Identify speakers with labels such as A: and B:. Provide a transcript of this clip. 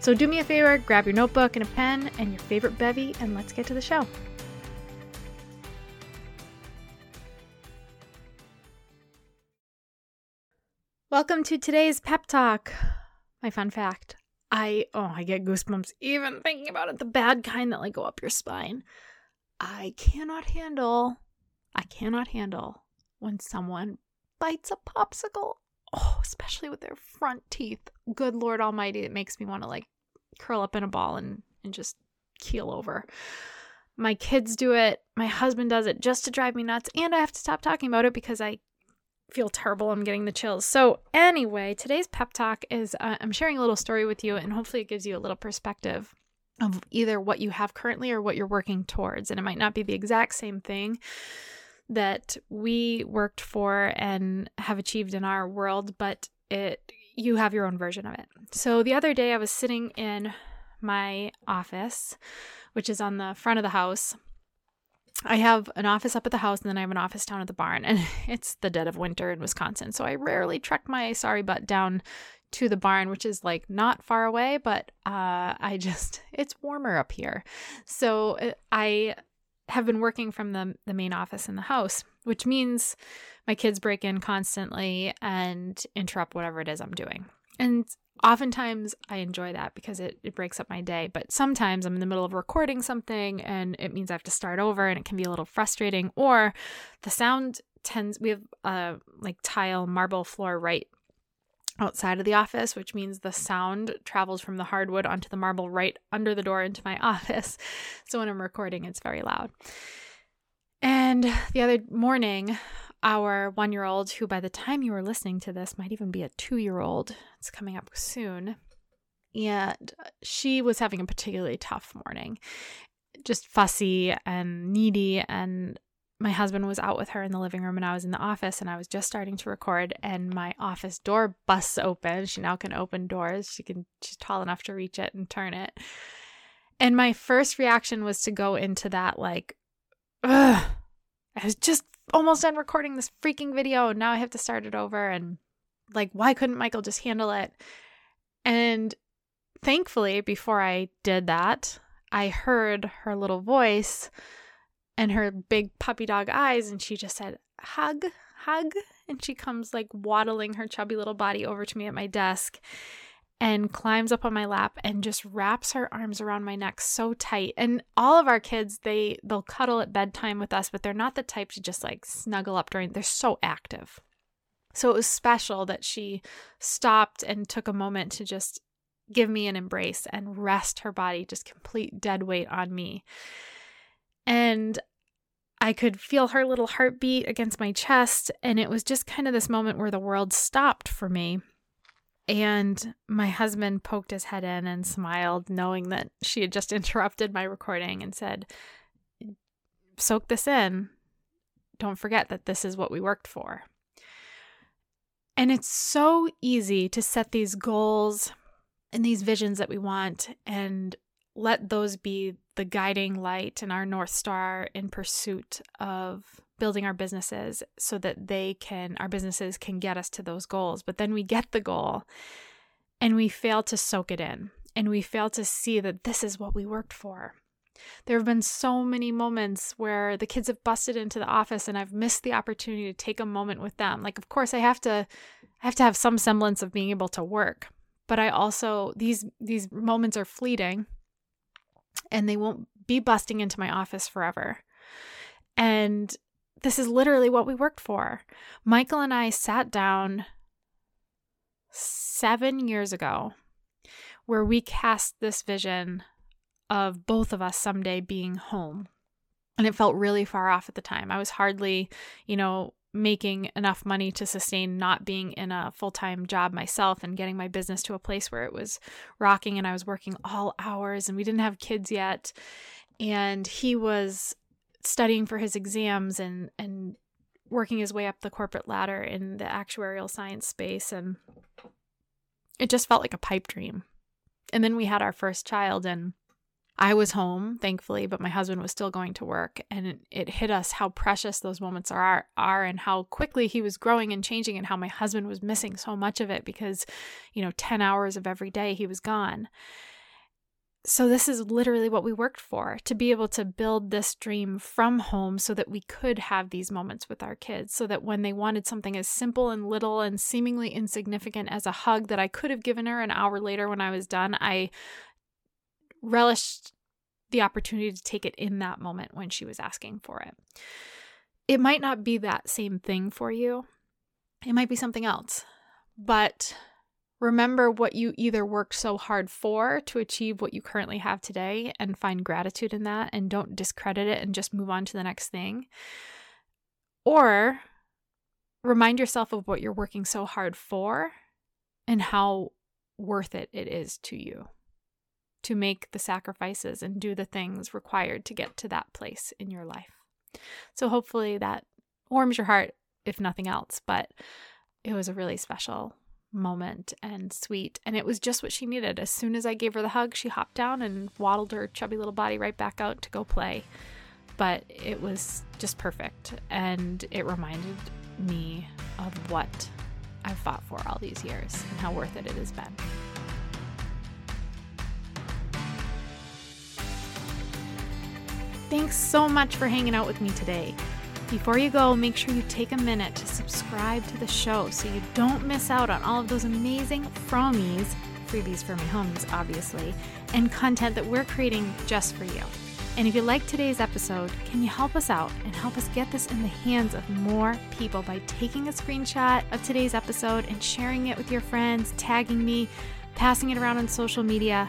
A: So do me a favor, grab your notebook and a pen and your favorite bevy, and let's get to the show. Welcome to today's pep talk. My fun fact. I oh, I get goosebumps even thinking about it, the bad kind that like go up your spine. I cannot handle I cannot handle when someone bites a popsicle. Oh, especially with their front teeth. Good Lord Almighty, it makes me want to like curl up in a ball and, and just keel over. My kids do it. My husband does it just to drive me nuts. And I have to stop talking about it because I feel terrible. I'm getting the chills. So, anyway, today's pep talk is uh, I'm sharing a little story with you, and hopefully, it gives you a little perspective of either what you have currently or what you're working towards. And it might not be the exact same thing that we worked for and have achieved in our world, but it you have your own version of it. So the other day I was sitting in my office, which is on the front of the house. I have an office up at the house and then I have an office down at the barn and it's the dead of winter in Wisconsin. So I rarely trek my sorry butt down to the barn, which is like not far away, but uh, I just, it's warmer up here. So uh, I have been working from the, the main office in the house, which means my kids break in constantly and interrupt whatever it is I'm doing. And oftentimes I enjoy that because it, it breaks up my day. But sometimes I'm in the middle of recording something and it means I have to start over and it can be a little frustrating. Or the sound tends, we have a like tile marble floor right outside of the office, which means the sound travels from the hardwood onto the marble right under the door into my office. So when I'm recording, it's very loud. And the other morning, our one year old, who by the time you were listening to this might even be a two year old, it's coming up soon, and she was having a particularly tough morning, just fussy and needy. And my husband was out with her in the living room and I was in the office and I was just starting to record and my office door busts open. She now can open doors. She can she's tall enough to reach it and turn it. And my first reaction was to go into that like ugh. I was just almost done recording this freaking video and now I have to start it over and like why couldn't Michael just handle it? And thankfully before I did that, I heard her little voice and her big puppy dog eyes and she just said hug hug and she comes like waddling her chubby little body over to me at my desk and climbs up on my lap and just wraps her arms around my neck so tight. And all of our kids they they'll cuddle at bedtime with us but they're not the type to just like snuggle up during they're so active. So it was special that she stopped and took a moment to just give me an embrace and rest her body just complete dead weight on me. And I could feel her little heartbeat against my chest. And it was just kind of this moment where the world stopped for me. And my husband poked his head in and smiled, knowing that she had just interrupted my recording and said, Soak this in. Don't forget that this is what we worked for. And it's so easy to set these goals and these visions that we want and let those be the guiding light and our North Star in pursuit of building our businesses so that they can, our businesses can get us to those goals. But then we get the goal and we fail to soak it in and we fail to see that this is what we worked for. There have been so many moments where the kids have busted into the office and I've missed the opportunity to take a moment with them. Like of course I have to I have to have some semblance of being able to work, but I also these these moments are fleeting and they won't be busting into my office forever. And this is literally what we worked for. Michael and I sat down 7 years ago where we cast this vision of both of us someday being home. And it felt really far off at the time. I was hardly, you know, making enough money to sustain not being in a full time job myself and getting my business to a place where it was rocking and I was working all hours and we didn't have kids yet. And he was studying for his exams and, and working his way up the corporate ladder in the actuarial science space. And it just felt like a pipe dream. And then we had our first child and I was home, thankfully, but my husband was still going to work, and it, it, hit us how precious those moments are are and how quickly he was growing and changing and how my husband was missing so much of it because, you know, 10 hours of every day he was gone. So this is literally what we worked for, to be able to build this dream from home so that we could have these moments with our kids, so that when they wanted something as simple and little and seemingly insignificant as a hug that I could have given her an hour later when I was done, I relished the opportunity to take it in that moment when she was asking for it. It might not be that same thing for you, it might be something else. But remember what you either worked so hard for to achieve what you currently have today and find gratitude in that and don't discredit it and just move on to the next thing. Or remind yourself of what you're working so hard for and how worth it it is to you to make the sacrifices and do the things required to get to that place in your life. So hopefully that warms your heart, if nothing else. But it was a really special moment and sweet. And it was just what she needed. As soon as I gave her the hug, she hopped down and waddled her chubby little body right back out to go play. But it was just perfect. And it reminded me of what I've fought for all these years and how worth it it has been. Thanks so much for hanging out with me today. Before you go, make sure you take a minute to subscribe to the show so you don't miss out on all of those amazing fromies, freebies for my homies, obviously, and content that we're creating just for you. And if you like today's episode, can you help us out and help us get this in the hands of more people by taking a screenshot of today's episode and sharing it with your friends, tagging me, passing it around on social media?